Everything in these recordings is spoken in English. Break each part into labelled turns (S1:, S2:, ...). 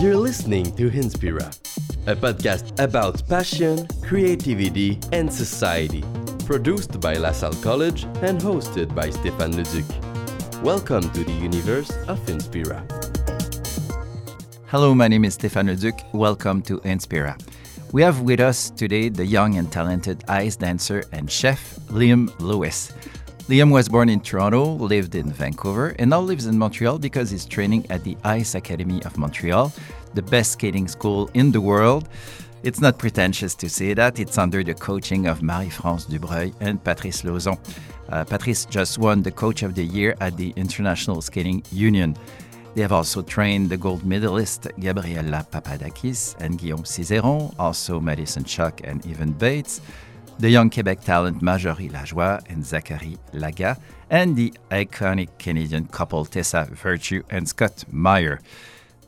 S1: You're listening to Inspira, a podcast about passion, creativity, and society. Produced by La Salle College and hosted by Stéphane Le Duc. Welcome to the universe of Inspira.
S2: Hello, my name is Stéphane Le Duc. Welcome to Inspira. We have with us today the young and talented ice dancer and chef Liam Lewis. Liam was born in Toronto, lived in Vancouver, and now lives in Montreal because he's training at the Ice Academy of Montreal, the best skating school in the world. It's not pretentious to say that. It's under the coaching of Marie-France Dubreuil and Patrice Lauzon. Uh, Patrice just won the Coach of the Year at the International Skating Union. They have also trained the gold medalist Gabriela Papadakis and Guillaume Cizeron, also Madison Chock and Evan Bates, the young Quebec talent Marjorie Lajoie and Zachary Lagha, and the iconic Canadian couple Tessa Virtue and Scott Moir.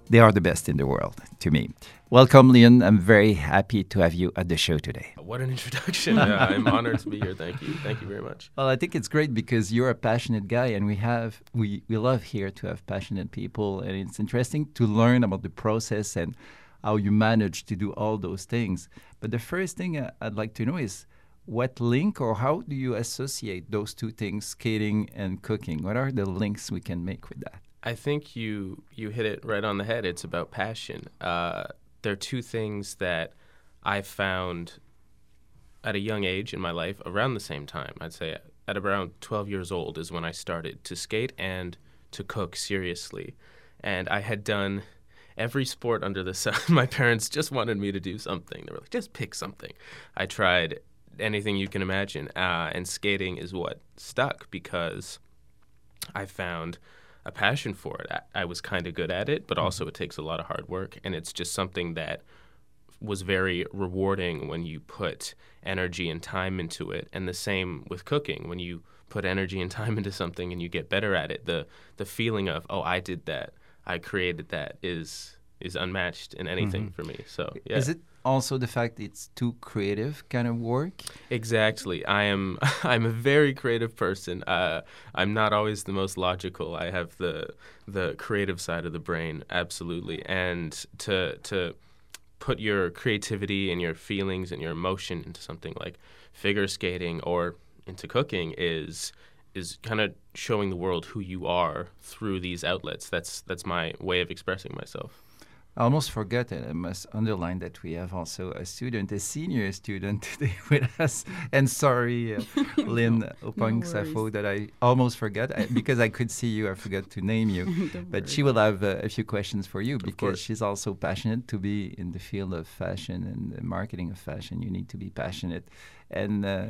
S2: They are the best in the world, to me. Welcome, Leon. I'm very happy to have you at the show today.
S3: What an introduction. uh, I'm honored to be here. Thank you. Thank you very much.
S2: Well, I think it's great because you're a passionate guy, and we have we, we love here to have passionate people, and it's interesting to learn about the process and how you manage to do all those things. But the first thing uh, I'd like to know is what link or how do you associate those two things, skating and cooking? What are the links we can make with that?
S3: I think you you hit it right on the head. It's about passion. Uh, there are two things that I found at a young age in my life, around the same time. I'd say at around 12 years old is when I started to skate and to cook seriously. And I had done every sport under the sun. My parents just wanted me to do something. They were like, just pick something. I tried anything you can imagine. Uh, and skating is what stuck because I found a passion for it. I, I was kind of good at it, but also it takes a lot of hard work. And it's just something that was very rewarding when you put energy and time into it. And the same with cooking. When you put energy and time into something and you get better at it, the the feeling of, oh, I did that, I created that is is unmatched in anything mm-hmm. for me. So yeah.
S2: Is it also the fact it's too creative kind of work?
S3: Exactly. I am I'm a very creative person. Uh, I'm not always the most logical. I have the the creative side of the brain, absolutely. And to to put your creativity and your feelings and your emotion into something like figure skating or into cooking is is kind of showing the world who you are through these outlets. That's that's my way of expressing myself.
S2: I almost forgot, and I must underline that we have also a student, a senior student today with us. And sorry, uh, Lynn no, Opang Safo, that I almost forgot I, because I could see you. I forgot to name you. but she will have uh, a few questions for you because she's also passionate to be in the field of fashion and the marketing of fashion. You need to be passionate. And uh,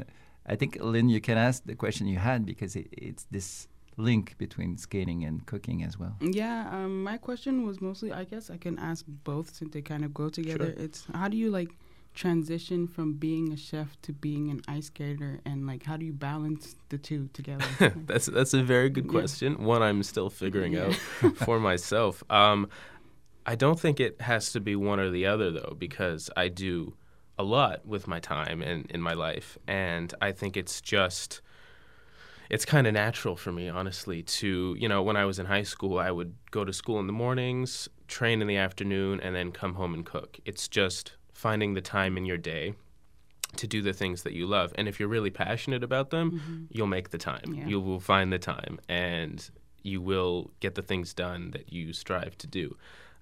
S2: I think, Lynn, you can ask the question you had because it, it's this link between skating and cooking as well?
S4: Yeah, um, my question was mostly, I guess I can ask both since they kind of go together. Sure. It's how do you like transition from being a chef to being an ice skater and like how do you balance the two together
S3: that's that's a very good question yeah. one i'm still figuring yeah. out for myself um, i don't think it has to be one or the other though because i do a lot with my time and in my life and i think it's just it's kind of natural for me, honestly, to, you know, when I was in high school, I would go to school in the mornings, train in the afternoon, and then come home and cook. It's just finding the time in your day to do the things that you love. And if you're really passionate about them, mm-hmm. you'll make the time. Yeah. You will find the time and you will get the things done that you strive to do.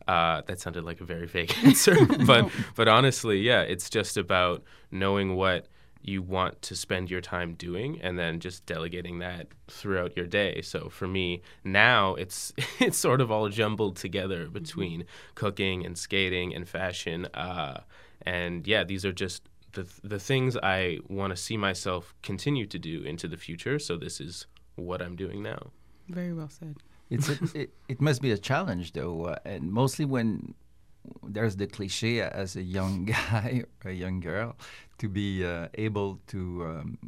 S3: Uh, that sounded like a very vague answer, but no. but honestly, yeah, it's just about knowing what you want to spend your time doing and then just delegating that throughout your day. So for me now it's it's sort of all jumbled together mm-hmm. between mm-hmm. cooking and skating and fashion uh, and yeah these are just the the things I want to see myself continue to do into the future. So this is what I'm doing now.
S4: Very well said.
S2: It's a, it, it must be a challenge though, uh, and mostly when there's the cliche as a young guy or a young girl to be uh, able to um,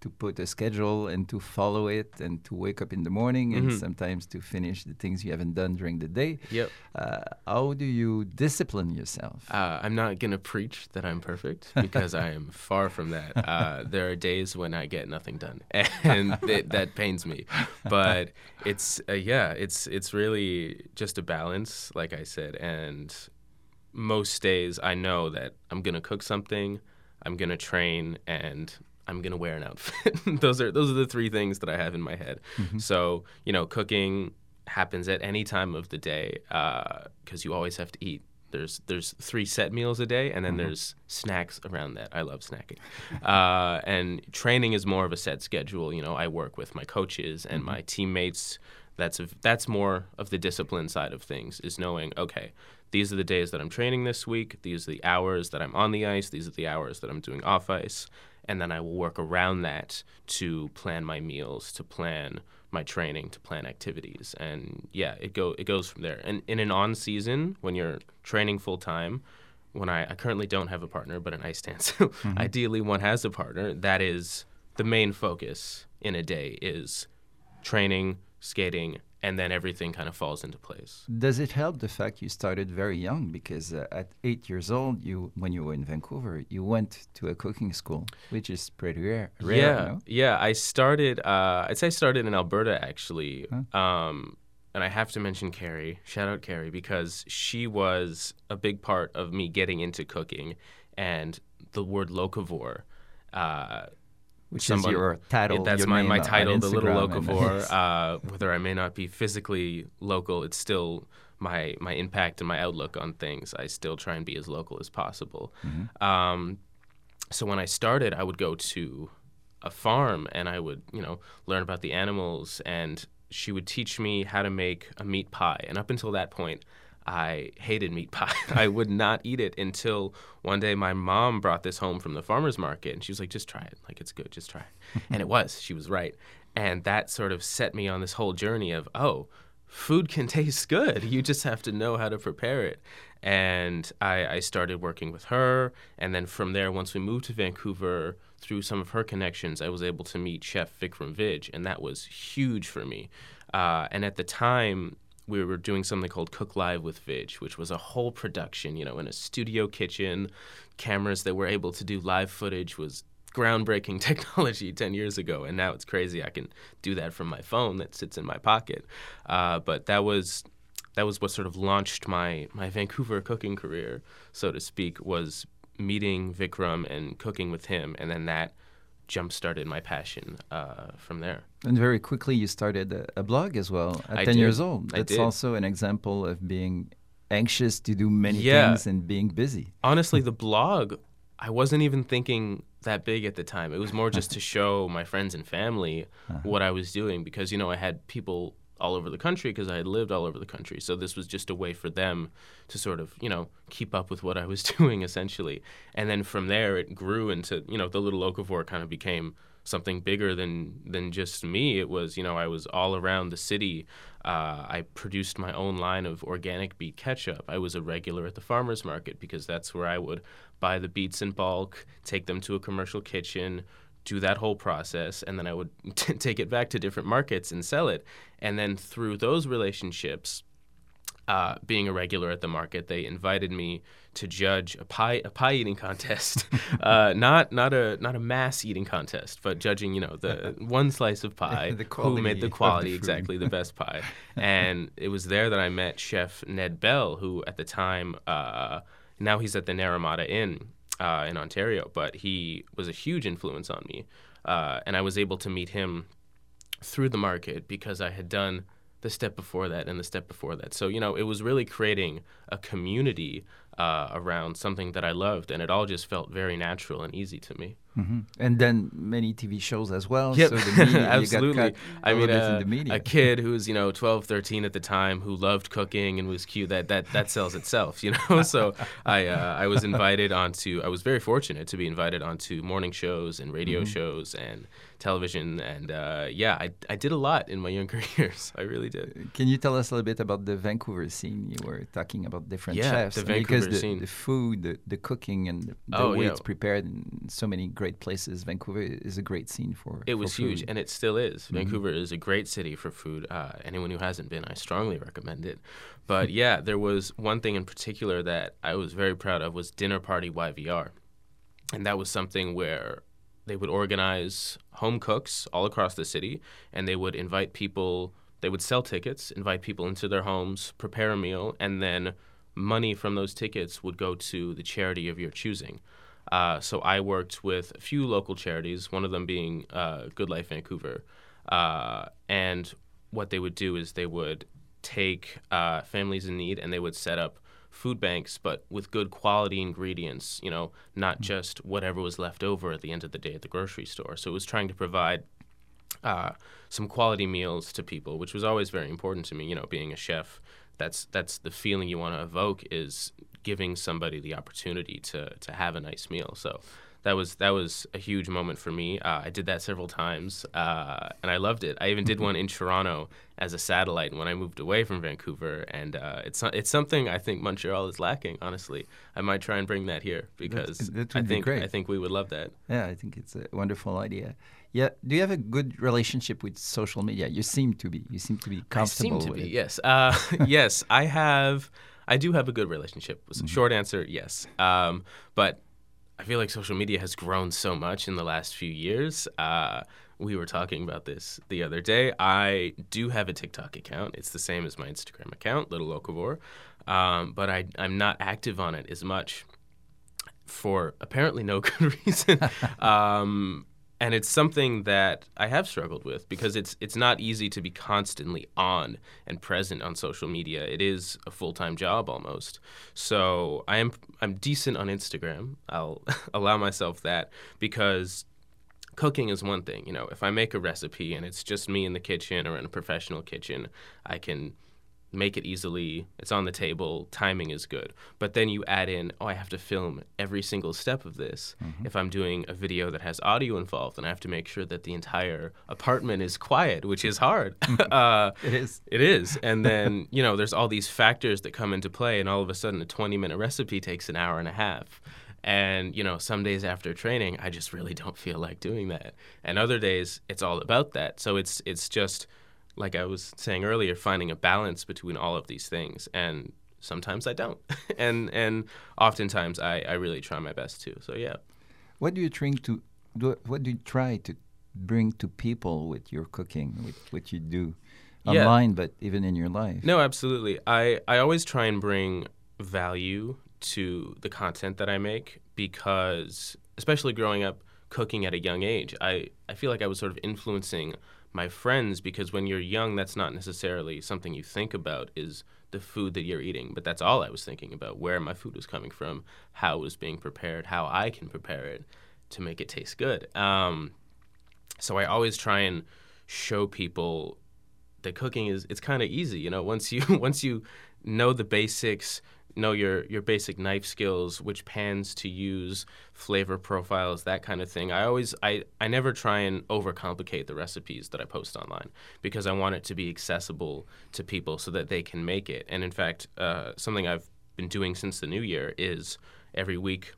S2: to put a schedule and to follow it and to wake up in the morning and
S3: Mhm.
S2: sometimes to finish the things you haven't done during the day.
S3: Yep.
S2: Uh, how do you discipline yourself?
S3: Uh, I'm not going to preach that I'm perfect because I am far from that. Uh, there are days when I get nothing done, and it, that pains me. But it's uh, yeah, it's it's really just a balance, like I said. And most days, I know that I'm going to cook something, I'm to train, and I'm gonna wear an outfit. those are those are the three things that I have in my head. Mm-hmm. So you know, cooking happens at any time of the day uh, because you always have to eat. There's there's three set meals a day, and then mm-hmm. there's snacks around that. I love snacking, uh, and training is more of a set schedule. You know, I work with my coaches and mm-hmm. my teammates. That's a, that's more of the discipline side of things. Is knowing okay, these are the days that I'm training this week. These are the hours that I'm on the ice. These are the hours that I'm doing off ice, and then I will work around that to plan my meals, to plan my training, to plan activities, and yeah, it go it goes from there. And in an on season, when you're training full time, when I, I currently don't have a partner, but an ice dance, so mm-hmm. ideally one has a partner. That is the main focus in a day is training, skating, and then everything kind of falls into place.
S2: Does it help the fact you started very young? Because uh, at eight years old, you when you were in Vancouver, you went to a cooking school, which is pretty rare. rare
S3: yeah,
S2: no?
S3: yeah. I started. Uh, I'd say I started in Alberta actually. Um, and I have to mention Carrie. Shout out Carrie because she was a big part of me getting into cooking, and the word locavore. Uh,
S2: Which
S3: someone-
S2: is your title.
S3: that's
S2: your
S3: my, my title, the little locavore. uh, whether I may not be physically local, it's still my my impact and my outlook on things. I still try and be as local as possible. Um, so when I started, I would go to a farm and I would, you know, learn about the animals and she would teach me how to make a meat pie. And up until that point, I hated meat pie. I would not eat it until one day my mom brought this home from the farmer's market and she was like, just try it. Like, it's good, just try it. and it was. She was right. And that sort of set me on this whole journey of, oh, food can taste good. You just have to know how to prepare it. And I, I started working with her. And then from there, once we moved to Vancouver, through some of her connections, I was able to meet Chef Vikram Vij. And that was huge for me. Uh, and at the time, we were doing something called Cook Live with Vij, which was a whole production, you know, in a studio kitchen. Cameras that were able to do live footage was groundbreaking technology 10 years ago and now it's crazy i can do that from my phone that sits in my pocket uh, but that was that was what sort of launched my my vancouver cooking career so to speak was meeting vikram and cooking with him and then that jump started my passion uh, from there
S2: And very quickly, you started a, a blog as well at
S3: I
S2: 10
S3: did.
S2: years old. That's also an example of being anxious to do many
S3: Yeah.
S2: things and being busy.
S3: honestly, the blog, I wasn't even thinking that big at the time. It was more just to show my friends and family what I was doing because, you know, I had people all over the country because I had lived all over the country. So this was just a way for them to sort of, you know, keep up with what I was doing essentially. And then from there, it grew into, you know, the little locavore kind of became something bigger than than just me. It was, you know, I was all around the city. Uh, I produced my own line of organic beet ketchup. I was a regular at the farmers market because that's where I would buy the beets in bulk, take them to a commercial kitchen, do that whole process, and then I would take it back to different markets and sell it. And then through those relationships, uh, being a regular at the market, they invited me to judge a pie a pie eating contest, uh, not not a not a mass eating contest, but judging you know the one slice of pie, who made the
S2: of the
S3: quality exactly the best pie, and it was there that I met Chef Ned Bell, who at the time uh, now he's at the Naramata Inn uh, in Ontario, but he was a huge influence on me, uh, and I was able to meet him through the market because I had done the step before that and the step before that. So, you know, it was really creating a community uh, around something that I loved, and it all just felt very natural and easy to me.
S2: Hmm And then many TV shows as well.
S3: Yep,
S2: So the media,
S3: absolutely.
S2: You got cut
S3: I mean, uh,
S2: the media.
S3: a kid who was, you know, 12, 13 at the time who loved cooking and was cute, that that, that sells itself, you know? so I, uh, I was invited onto, I was very fortunate to be invited onto morning shows and radio
S2: Mm-hmm.
S3: shows and television. And uh, yeah, I, I did a lot in my younger years. I really did.
S2: Can you tell us a little bit about the Vancouver scene? You were talking about different
S3: Yeah,
S2: chefs
S3: the Vancouver
S2: because the,
S3: seen.
S2: the food, the, the cooking, and the, the
S3: Oh,
S2: way
S3: yeah.
S2: it's prepared in so many great places. Vancouver is a great scene for.
S3: It
S2: for
S3: was huge, and it still is.
S2: Mm-hmm.
S3: Vancouver is a great city for food. Uh, anyone who hasn't been, I strongly recommend it. But yeah, there was one thing in particular that I was very proud of was Dinner Party YVR, and that was something where they would organize home cooks all across the city, and they would invite people. They would sell tickets, invite people into their homes, prepare a meal, and then money from those tickets would go to the charity of your choosing. Uh, so I worked with a few local charities, one of them being uh, Good Life Vancouver. Uh, and what they would do is they would take uh, families in need and they would set up food banks, but with good quality ingredients, you know, not just whatever was left over at the end of the day at the grocery store. So it was trying to provide uh, some quality meals to people, which was always very important to me. You know, being a chef, that's that's the feeling you want to evoke is giving somebody the opportunity to to have a nice meal. So that was that was a huge moment for me. Uh, I did that several times, uh, and I loved it. I even did one in Toronto as a satellite when I moved away from Vancouver, and uh, it's it's something I think Montreal is lacking. Honestly, I might try and bring that here because
S2: that
S3: I
S2: would be
S3: think
S2: great.
S3: I think we would love that.
S2: Yeah, I think it's a wonderful idea. Yeah, do you have a good relationship with social media? You seem to be. You seem to be comfortable
S3: I seem to
S2: with
S3: be,
S2: it.
S3: yes. Uh, yes, I have. I do have a good relationship.
S2: Mm-hmm.
S3: Short answer, yes. Um, but I feel like social media has grown so much in the last few years. Uh, we were talking about this the other day. I do have a TikTok account. It's the same as my Instagram account, Little Locavore, um, but I, I'm not active on it as much for apparently no good reason. um, and it's something that I have struggled with because it's it's not easy to be constantly on and present on social media. It is a full time job almost. So I am I'm decent on Instagram. I'll allow myself that because cooking is one thing. You know, if I make a recipe and it's just me in the kitchen or in a professional kitchen, I can make it easily. It's on the table. Timing is good. But then you add in, oh, I have to film every single step of this. If I'm doing a video that has audio involved, and I have to make sure that the entire apartment is quiet, which is hard. uh,
S2: It is.
S3: it is. And then, you know, there's all these factors that come into play, and all of a sudden, a 20 minute recipe takes an hour and a half. And, you know, some days after training, I just really don't feel like doing that. And other days, it's all about that. So it's, it's just, like I was saying earlier, finding a balance between all of these things. And sometimes I don't. and, and oftentimes, I, I really try my best to. So, yeah.
S2: What do you try to do? What do you try to bring to people with your cooking, with what you do
S3: Yeah.
S2: online, but even in your life?
S3: No, absolutely. I, I always try and bring value to the content that I make because, especially growing up cooking at a young age, I, I feel like I was sort of influencing my friends because when you're young, that's not necessarily something you think about is the food that you're eating, but that's all I was thinking about where my food was coming from, how it was being prepared, how I can prepare it to make it taste good. Um, so I always try and show people that cooking is it's kind of easy you know once you once you know the basics know your your basic knife skills which pans to use flavor profiles that kind of thing i always i i never try and overcomplicate the recipes that i post online because i want it to be accessible to people so that they can make it and in fact uh, something i've been doing since the new year is every week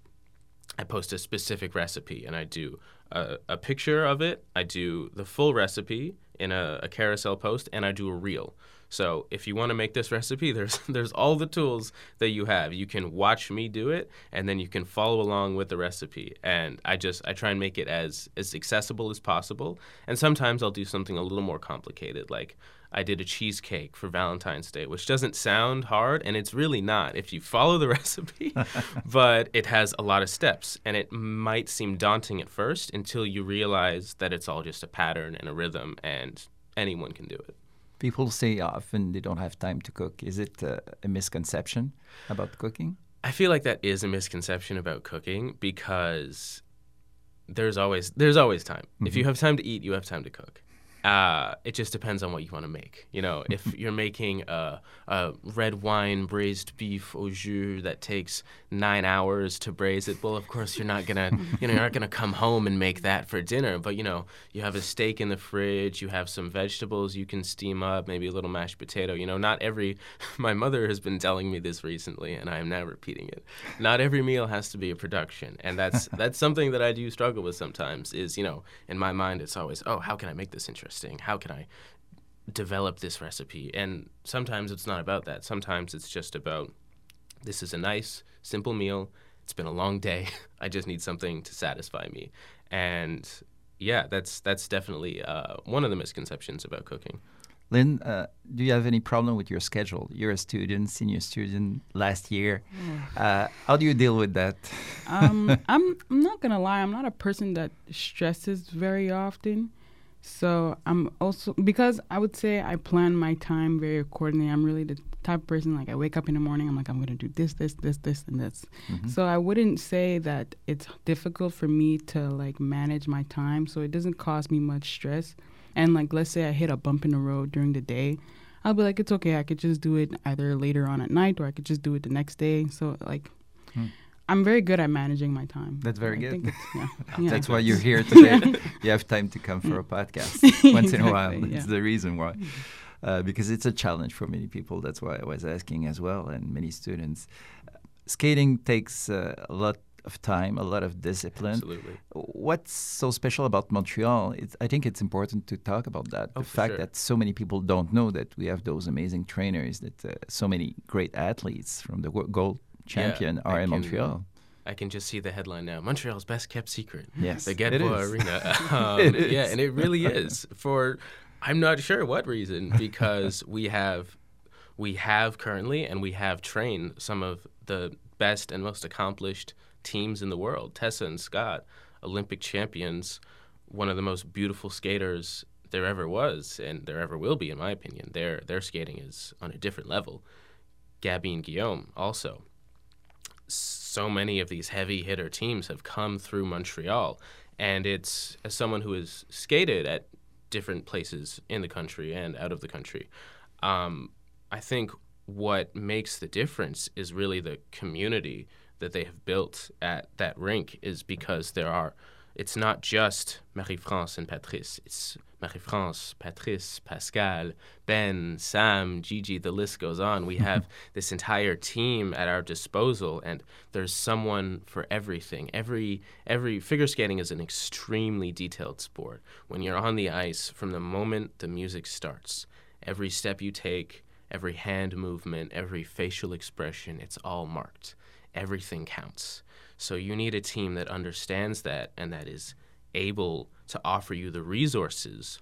S3: I post a specific recipe and I do a, a picture of it. I do the full recipe in a, a carousel post and I do a reel. So if you want to make this recipe, there's there's all the tools that you have. You can watch me do it and then you can follow along with the recipe. And I just I try and make it as as accessible as possible. And sometimes I'll do something a little more complicated like I did a cheesecake for Valentine's Day, which doesn't sound hard, and it's really not if you follow the recipe, but it has a lot of steps, and it might seem daunting at first until you realize that it's all just a pattern and a rhythm, and anyone can do it.
S2: People say often they don't have time to cook. Is it uh, a misconception about cooking?
S3: I feel like that is a misconception about cooking because there's always there's always time. If you have time to eat, you have time to cook. Uh, it just depends on what you want to make. You know, if you're making a, a, red wine braised beef au jus that takes nine hours to braise it, well, of course you're not gonna, you know, you're not gonna come home and make that for dinner. But you know, you have a steak in the fridge, you have some vegetables you can steam up, maybe a little mashed potato. You know, not every. My mother has been telling me this recently, and I am now repeating it. Not every meal has to be a production, and that's that's something that I do struggle with sometimes. Is you know, in my mind, it's always, oh, how can I make this interesting? Interesting? How can I develop this recipe? And sometimes it's not about that. Sometimes it's just about this is a nice, simple meal. It's been a long day. I just need something to satisfy me. And yeah, that's that's definitely uh, one of the misconceptions about cooking.
S2: Lynn, uh, do you have any problem with your schedule? You're a student, senior student last year. Hmm. Uh, how do you deal with that?
S4: Um, I'm, I'm not going to lie, I'm not a person that stresses very often. So I'm also because I would say I plan my time very accordingly. I'm really the type of person like I wake up in the morning. I'm like I'm gonna do this, this, this, this, and this. Mm-hmm. So I wouldn't say that it's difficult for me to like manage my time. So it doesn't cause me much stress. And like let's say I hit a bump in the road during the day, I'll be like it's okay. I could just do it either later on at night or I could just do it the next day. So like. Hmm. I'm very good at managing my time.
S2: That's very I good. Yeah. yeah. That's why you're here today. you have time to come for a podcast once in a while. That's yeah. the reason why. Uh, because it's a challenge for many people. That's why I was asking as well, and many students. Uh, skating takes uh, a lot of time, a lot of discipline.
S3: Absolutely.
S2: What's so special about Montreal? It's, I think it's important to talk about that.
S3: Oh,
S2: the fact
S3: sure.
S2: that so many people don't know that we have those amazing trainers, that uh, so many great athletes from the world gold champion
S3: yeah,
S2: are
S3: I
S2: in
S3: can,
S2: Montreal.
S3: I can just see the headline now. Montreal's best kept secret.
S2: Yes,
S3: the Gadbois Arena. Um,
S2: it is.
S3: Yeah, and it really is for I'm not sure what reason because we have we have currently and we have trained some of the best and most accomplished teams in the world. Tessa and Scott, Olympic champions, one of the most beautiful skaters there ever was and there ever will be in my opinion. Their their skating is on a different level. Gabby and Guillaume also so many of these heavy hitter teams have come through Montreal. And it's as someone who has skated at different places in the country and out of the country, um, I think what makes the difference is really the community that they have built at that rink is because there are it's not just Marie-France and Patrice. It's Marie-France, Patrice, Pascal, Ben, Sam, Gigi, the list goes on. We have this entire team at our disposal and there's someone for everything. Every every figure skating is an extremely detailed sport. When you're on the ice from the moment the music starts, every step you take, every hand movement, every facial expression, it's all marked. Everything counts. So you need a team that understands that and that is able to offer you the resources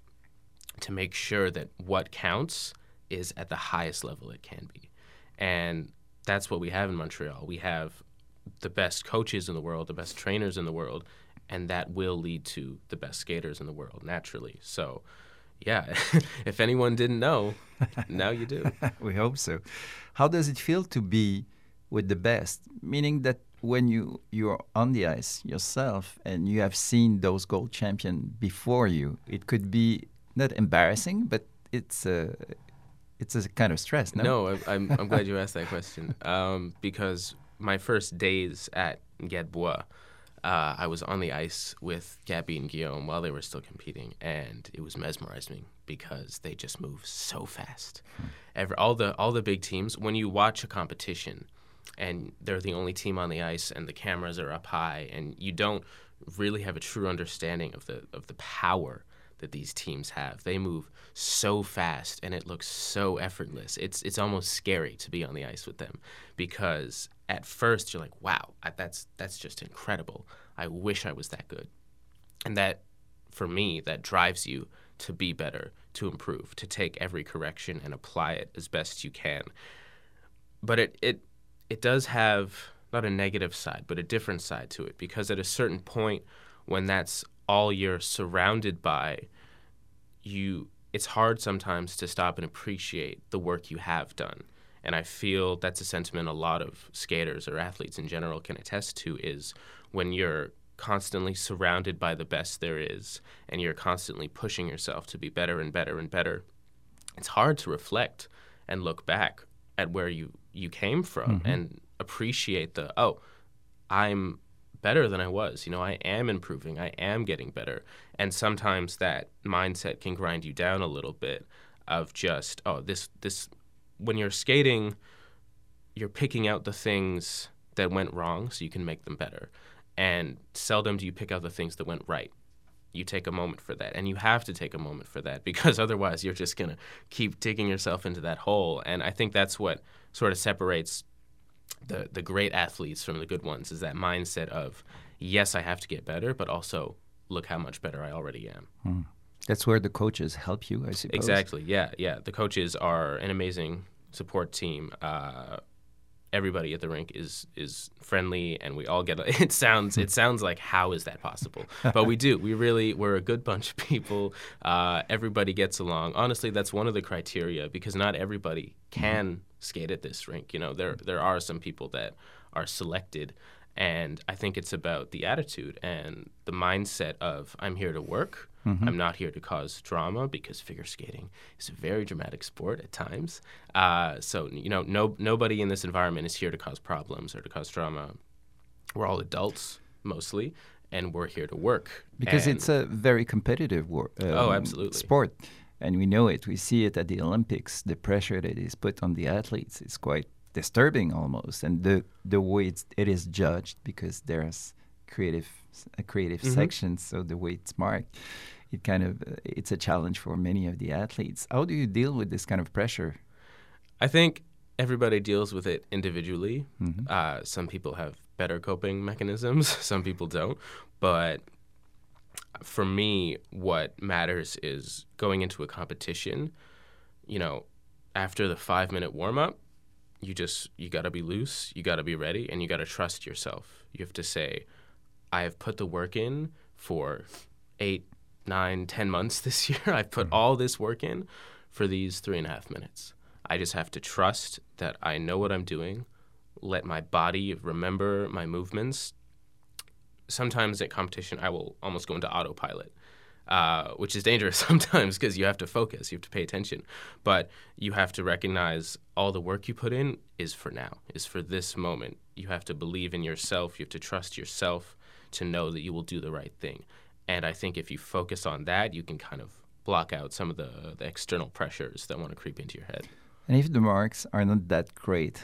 S3: to make sure that what counts is at the highest level it can be. And that's what we have in Montreal. We have the best coaches in the world, the best trainers in the world, and that will lead to the best skaters in the world naturally. So, yeah, if anyone didn't know, now you do.
S2: we hope so. How does it feel to be with the best? Meaning that when you you're on the ice yourself and you have seen those gold champion before you, it could be not embarrassing, but it's a it's a kind of stress. No,
S3: no I, I'm I'm glad you asked that question um, because my first days at Gadbois, uh, I was on the ice with Gabby and Guillaume while they were still competing, and it was mesmerizing because they just move so fast. Hmm. Every, all the all the big teams, when you watch a competition, and they're the only team on the ice and the cameras are up high and you don't really have a true understanding of the of the power that these teams have. They move so fast and it looks so effortless. It's it's almost scary to be on the ice with them because at first you're like, "Wow, that's that's just incredible. I wish I was that good." And that for me that drives you to be better, to improve, to take every correction and apply it as best you can. But it it it does have not a negative side, but a different side to it because at a certain point when that's all you're surrounded by, you it's hard sometimes to stop and appreciate the work you have done. And I feel that's a sentiment a lot of skaters or athletes in general can attest to is when you're constantly surrounded by the best there is and you're constantly pushing yourself to be better and better and better, it's hard to reflect and look back at where you, you came from
S2: Mm-hmm.
S3: and appreciate the, oh, I'm better than I was. You know, I am improving. I am getting better. And sometimes that mindset can grind you down a little bit of just, oh, this this when you're skating, you're picking out the things that went wrong so you can make them better. And seldom do you pick out the things that went right. You take a moment for that. And you have to take a moment for that because otherwise you're just going to keep digging yourself into that hole. And I think that's what sort of separates the the great athletes from the good ones is that mindset of yes, I have to get better, but also look how much better I already am.
S2: That's where the coaches help you, I suppose.
S3: Exactly. Yeah, yeah. The coaches are an amazing support team. Uh, everybody at the rink is is friendly, and we all get. It sounds it sounds like how is that possible? But we do. We really we're a good bunch of people. Uh, everybody gets along. Honestly, that's one of the criteria because not everybody can skate at this rink. You know, there there are some people that are selected. And I think it's about the attitude and the mindset of I'm here to work. I'm not here to cause drama because figure skating is a very dramatic sport at times. Uh, so you know, no nobody in this environment is here to cause problems or to cause drama. We're all adults mostly, and we're here to work
S2: Because
S3: And-
S2: it's a very competitive war, um,
S3: Oh, absolutely.
S2: sport. And we know it. We see it at the Olympics. The pressure that is put on the athletes is quite disturbing almost. And the, the way it's, it is judged because there's creative a creative
S3: Mm-hmm.
S2: section, so the way it's marked, it kind of uh, it's a challenge for many of the athletes. How do you deal with this kind of pressure?
S3: I think everybody deals with it individually. Uh, some people have better coping mechanisms, some people don't. But for me, what matters is going into a competition. You know, after the five minute warm up, you just you got to be loose, you got to be ready, and you got to trust yourself. You have to say, I have put the work in for eight, nine, ten months this year. I've put all this work in for these three and a half minutes. I just have to trust that I know what I'm doing, let my body remember my movements. Sometimes at competition, I will almost go into autopilot, uh, which is dangerous sometimes because you have to focus, you have to pay attention. But you have to recognize all the work you put in is for now, is for this moment. You have to believe in yourself, you have to trust yourself to know that you will do the right thing. And I think if you focus on that, you can kind of block out some of the, the external pressures that want to creep into your head.
S2: And if the marks are not that great,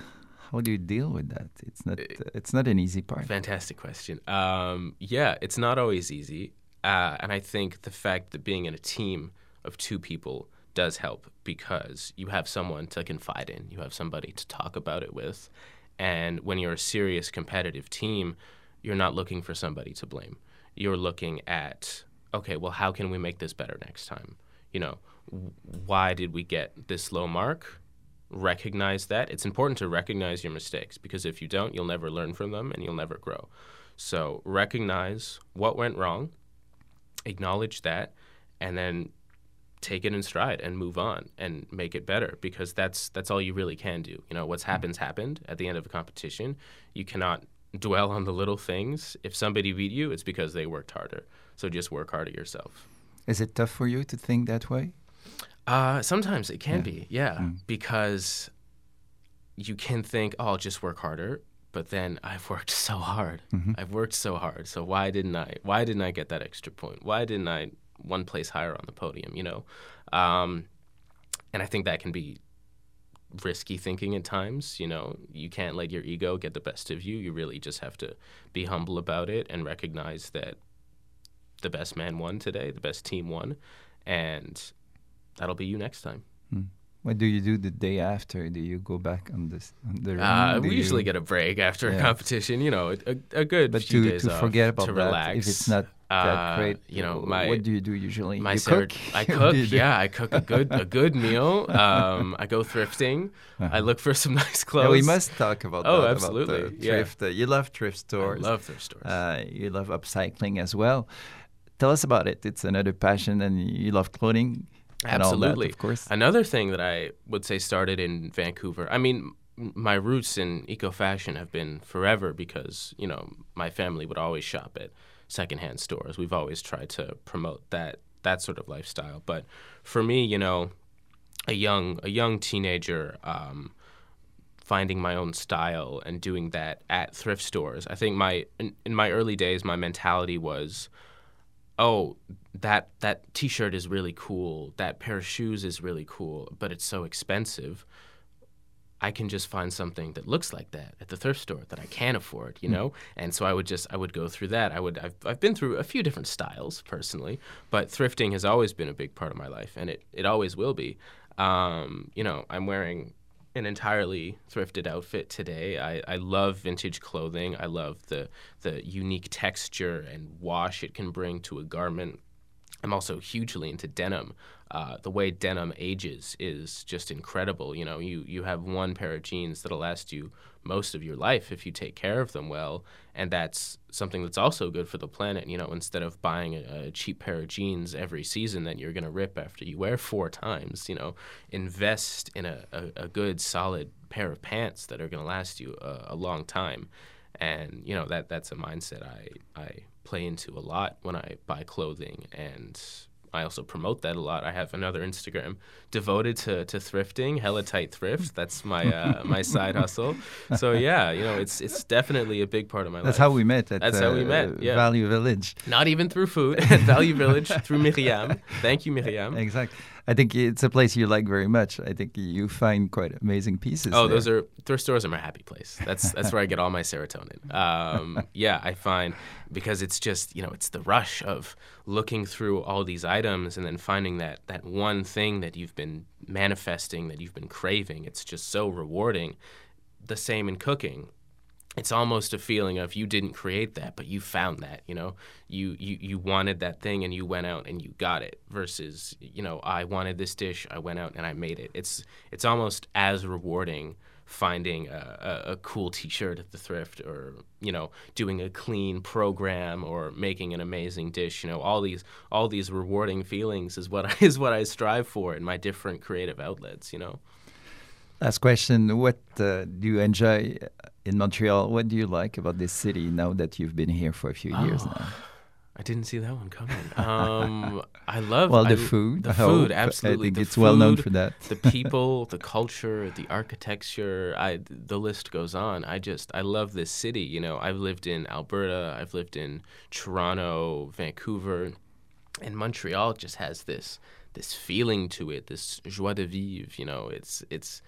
S2: how do you deal with that? It's not it's not an easy part.
S3: Fantastic question. Um, yeah, it's not always easy. Uh, and I think the fact that being in a team of two people does help because you have someone to confide in, you have somebody to talk about it with. And when you're a serious competitive team, you're not looking for somebody to blame. You're looking at, okay, well, how can we make this better next time? You know, why did we get this low mark? recognize that. It's important to recognize your mistakes because if you don't, you'll never learn from them and you'll never grow. So recognize what went wrong, acknowledge that, and then take it in stride and move on and make it better because that's that's all you really can do. You know, what's hmm. happened happened at the end of a competition. You cannot dwell on the little things. If somebody beat you, it's because they worked harder. So just work harder yourself.
S2: Is it tough for you to think that way?
S3: Uh, sometimes it can
S2: Yeah.
S3: be, yeah, because you can think, "Oh, I'll just work harder," but then I've worked so hard. I've worked so hard. So why didn't I? Why didn't I get that extra point? Why didn't I one place higher on the podium? You know, um, and I think that can be risky thinking at times. You know, you can't let your ego get the best of you. You really just have to be humble about it and recognize that the best man won today, the best team won, and that'll be you next time. Hmm.
S2: What do you do the day after? Do you go back on this on the
S3: Uh, we usually
S2: you-
S3: get a break after
S2: Yeah.
S3: a competition. You know, a, a good
S2: but
S3: few
S2: to,
S3: days
S2: to
S3: off
S2: forget about
S3: to
S2: that if it's not that
S3: Uh,
S2: great.
S3: You know, my
S2: what do you do usually?
S3: my
S2: you
S3: Sarah-
S2: cook.
S3: I cook. yeah, I cook a good a good meal. Um, I go thrifting. I look for some nice clothes.
S2: Uh-huh. Yeah, we must talk about
S3: Oh,
S2: that.
S3: absolutely,
S2: About the
S3: yeah.
S2: thrift. Uh, you love thrift
S3: I
S2: stores.
S3: love thrift stores.
S2: Uh, you love upcycling as well. Tell us about it. It's another passion, and you love clothing.
S3: Absolutely.
S2: that, of course.
S3: Another thing that I would say started in Vancouver. I mean, my roots in eco fashion have been forever because you know my family would always shop at secondhand stores. We've always tried to promote that that sort of lifestyle. But for me, you know, a young a young teenager. Um, finding my own style and doing that at thrift stores. I think my in, in my early days, my mentality was, oh, that that T-shirt is really cool. That pair of shoes is really cool, but it's so expensive. I can just find something that looks like that at the thrift store that I can afford, you know. And so I would just I would go through that. I would I've I've been through a few different styles personally, but thrifting has always been a big part of my life, and it it always will be. Um, you know, I'm wearing an entirely thrifted outfit today. I, I love vintage clothing. I love the the unique texture and wash it can bring to a garment. I'm also hugely into denim. Uh, the way denim ages is just incredible. You know, you you have one pair of jeans that'll last you most of your life if you take care of them well, and that's something that's also good for the planet. You know, instead of buying a, a cheap pair of jeans every season that you're going to rip after you wear four times, you know, invest in a, a, a good solid pair of pants that are going to last you a, a long time, and you know that that's a mindset I I play into a lot when I buy clothing and I also promote that a lot. I have another Instagram devoted to, to thrifting, hella tight thrift. That's my uh, my side hustle. So yeah, you know, it's it's definitely a big part of my
S2: That's
S3: life.
S2: how we met at
S3: That's
S2: uh,
S3: how we met, yeah.
S2: Value Village.
S3: Not even through food at Value Village through Miriam. Thank you, Miriam.
S2: Exactly. I think it's a place you like very much. I think you find quite amazing pieces.
S3: Oh,
S2: there.
S3: those are thrift stores are my happy place. That's that's where I get all my serotonin. Um, yeah, I find because it's just you know it's the rush of looking through all these items and then finding that that one thing that you've been manifesting that you've been craving. It's just so rewarding. The same in cooking it's almost a feeling of you didn't create that but you found that you know? You, you you wanted that thing and you went out and you got it versus you know i wanted this dish i went out and i made it. It's it's almost as rewarding finding a, a, a cool t-shirt at the thrift or you know doing a clean program or making an amazing dish you know? All these all these rewarding feelings is what I, is what i strive for in my different creative outlets you know?
S2: Last question. What uh, do you enjoy in Montreal? What do you like about this city now that you've been here for a few years
S3: Oh,
S2: now?
S3: I didn't see that one coming. Um, I love
S2: Well, the
S3: I-
S2: food.
S3: The food, absolutely.
S2: I think
S3: the
S2: it's well known for that.
S3: the people, the culture, the architecture. I the list goes on. I just I love this city. You know, I've lived in Alberta. I've lived in Toronto, Vancouver, and Montreal. Just has this this feeling to it. This joie de vivre. You know, it's it's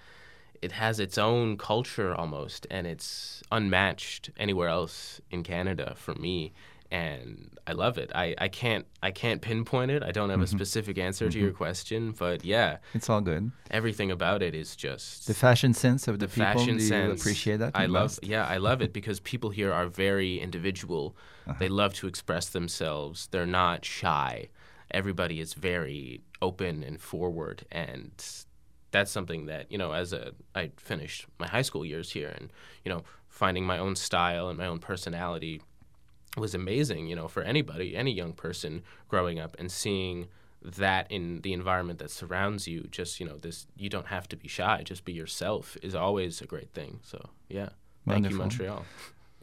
S3: it has its own culture almost, and it's unmatched anywhere else in Canada for me. And I love it. I, I can't I can't pinpoint it. I don't have a specific answer to your question, but yeah,
S2: It's all good.
S3: everything about it is just
S2: The fashion sense of the,
S3: the
S2: people.
S3: fashion
S2: do you
S3: sense.
S2: appreciate that?
S3: I love.
S2: most?
S3: Yeah, I love it because people here are very individual.
S2: Uh-huh.
S3: They love to express themselves. They're not shy. Everybody is very open and forward, and that's something that you know. As a, I finished my high school years here, and you know, finding my own style and my own personality was amazing. You know, for anybody, any young person growing up and seeing that in the environment that surrounds you just you know this you don't have to be shy just be yourself is always a great thing so yeah thank you montreal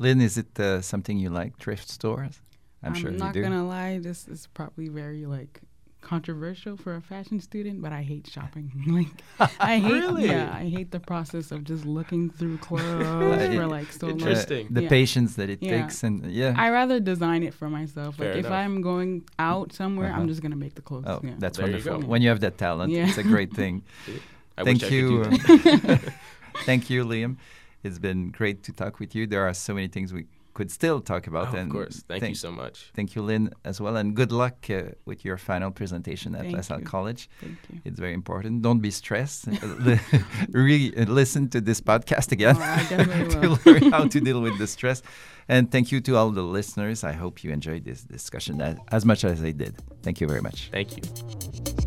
S2: Lynn, is it uh, something you like? Thrift stores? I'm, sure you do.
S4: I'm not gonna lie, this is probably very like controversial for a fashion student, but I hate shopping. like I hate
S3: Really?
S4: yeah, I hate the process of just looking through clothes for like so long.
S3: Interesting.
S2: the
S4: Yeah.
S2: patience that it
S4: Yeah.
S2: takes, and yeah.
S4: I rather design it for myself.
S3: Fair
S4: like if. I'm going out somewhere,
S2: Uh-huh.
S4: I'm just gonna make the clothes.
S2: oh,
S4: yeah.
S2: that's
S3: There you
S2: wonderful.
S3: go.
S2: When you have that talent,
S4: Yeah.
S2: it's a great thing.
S3: I
S2: Thank
S3: wish
S2: you.
S3: I could do that.
S2: Thank you, Liam. It's been great to talk with you. There are so many things we could still talk about.
S3: Oh, of course thank you so much
S2: Thank you, Lynn, as well, and good luck uh, with your final presentation at
S4: Thank
S2: La Salle
S4: you.
S2: College.
S4: Thank you.
S2: It's very important. Don't be stressed. Li- really uh, listen to this podcast again
S4: Oh,
S2: to learn how to deal with the stress. And thank you to all the listeners. I hope you enjoyed this discussion as, as much as I did. Thank you very much.
S3: thank you